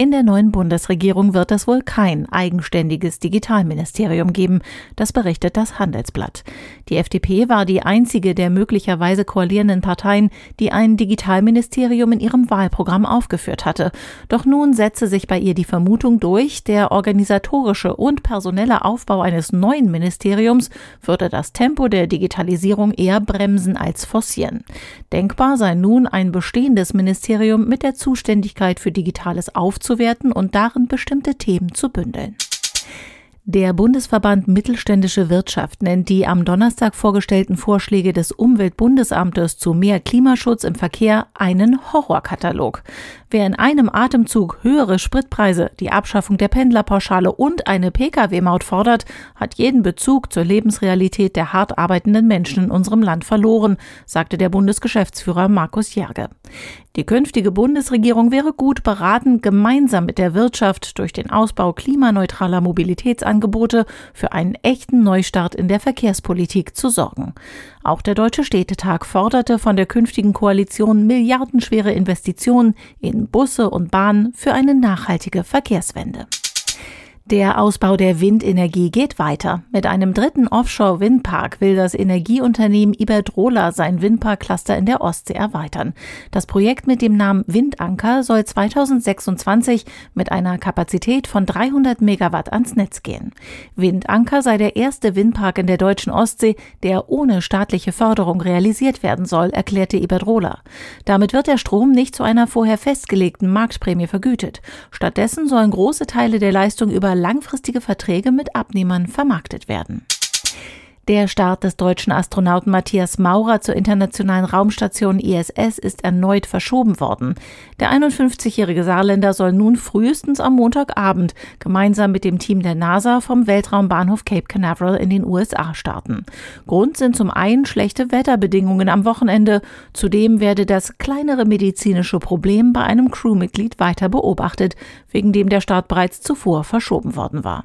In der neuen Bundesregierung wird es wohl kein eigenständiges Digitalministerium geben, das berichtet das Handelsblatt. Die FDP war die einzige der möglicherweise koalierenden Parteien, die ein Digitalministerium in ihrem Wahlprogramm aufgeführt hatte. Doch nun setze sich bei ihr die Vermutung durch, der organisatorische und personelle Aufbau eines neuen Ministeriums würde das Tempo der Digitalisierung eher bremsen als forcieren. Denkbar sei nun ein bestehendes Ministerium mit der Zuständigkeit für Digitales aufzunehmen auszuwerten und darin bestimmte Themen zu bündeln. Der Bundesverband Mittelständische Wirtschaft nennt die am Donnerstag vorgestellten Vorschläge des Umweltbundesamtes zu mehr Klimaschutz im Verkehr einen Horrorkatalog. Wer in einem Atemzug höhere Spritpreise, die Abschaffung der Pendlerpauschale und eine Pkw-Maut fordert, hat jeden Bezug zur Lebensrealität der hart arbeitenden Menschen in unserem Land verloren, sagte der Bundesgeschäftsführer Markus Jerge. Die künftige Bundesregierung wäre gut beraten, gemeinsam mit der Wirtschaft durch den Ausbau klimaneutraler Mobilitätsangebote für einen echten Neustart in der Verkehrspolitik zu sorgen. Auch der Deutsche Städtetag forderte von der künftigen Koalition milliardenschwere Investitionen in Busse und Bahnen für eine nachhaltige Verkehrswende. Der Ausbau der Windenergie geht weiter. Mit einem dritten Offshore-Windpark will das Energieunternehmen Iberdrola sein Windparkcluster in der Ostsee erweitern. Das Projekt mit dem Namen Windanker soll 2026 mit einer Kapazität von 300 Megawatt ans Netz gehen. Windanker sei der erste Windpark in der deutschen Ostsee, der ohne staatliche Förderung realisiert werden soll, erklärte Iberdrola. Damit wird der Strom nicht zu einer vorher festgelegten Marktprämie vergütet. Stattdessen sollen große Teile der Leistung über langfristige Verträge mit Abnehmern vermarktet werden. Der Start des deutschen Astronauten Matthias Maurer zur internationalen Raumstation ISS ist erneut verschoben worden. Der 51-jährige Saarländer soll nun frühestens am Montagabend gemeinsam mit dem Team der NASA vom Weltraumbahnhof Cape Canaveral in den USA starten. Grund sind zum einen schlechte Wetterbedingungen am Wochenende. Zudem werde das kleinere medizinische Problem bei einem Crewmitglied weiter beobachtet, wegen dem der Start bereits zuvor verschoben worden war.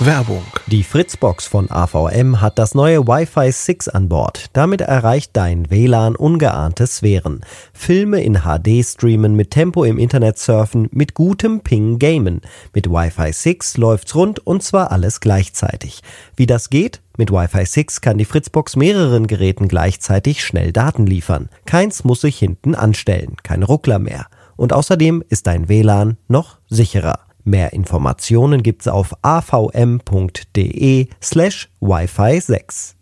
Werbung. Die Fritzbox von AVM hat das neue Wi-Fi 6 an Bord. Damit erreicht dein WLAN ungeahnte Sphären. Filme in HD streamen, mit Tempo im Internet surfen, mit gutem Ping gamen. Mit Wi-Fi 6 läuft's rund und zwar alles gleichzeitig. Wie das geht? Mit Wi-Fi 6 kann die Fritzbox mehreren Geräten gleichzeitig schnell Daten liefern. Keins muss sich hinten anstellen, keine Ruckler mehr. Und außerdem ist dein WLAN noch sicherer. Mehr Informationen gibt's auf avm.de slash Wi-Fi 6.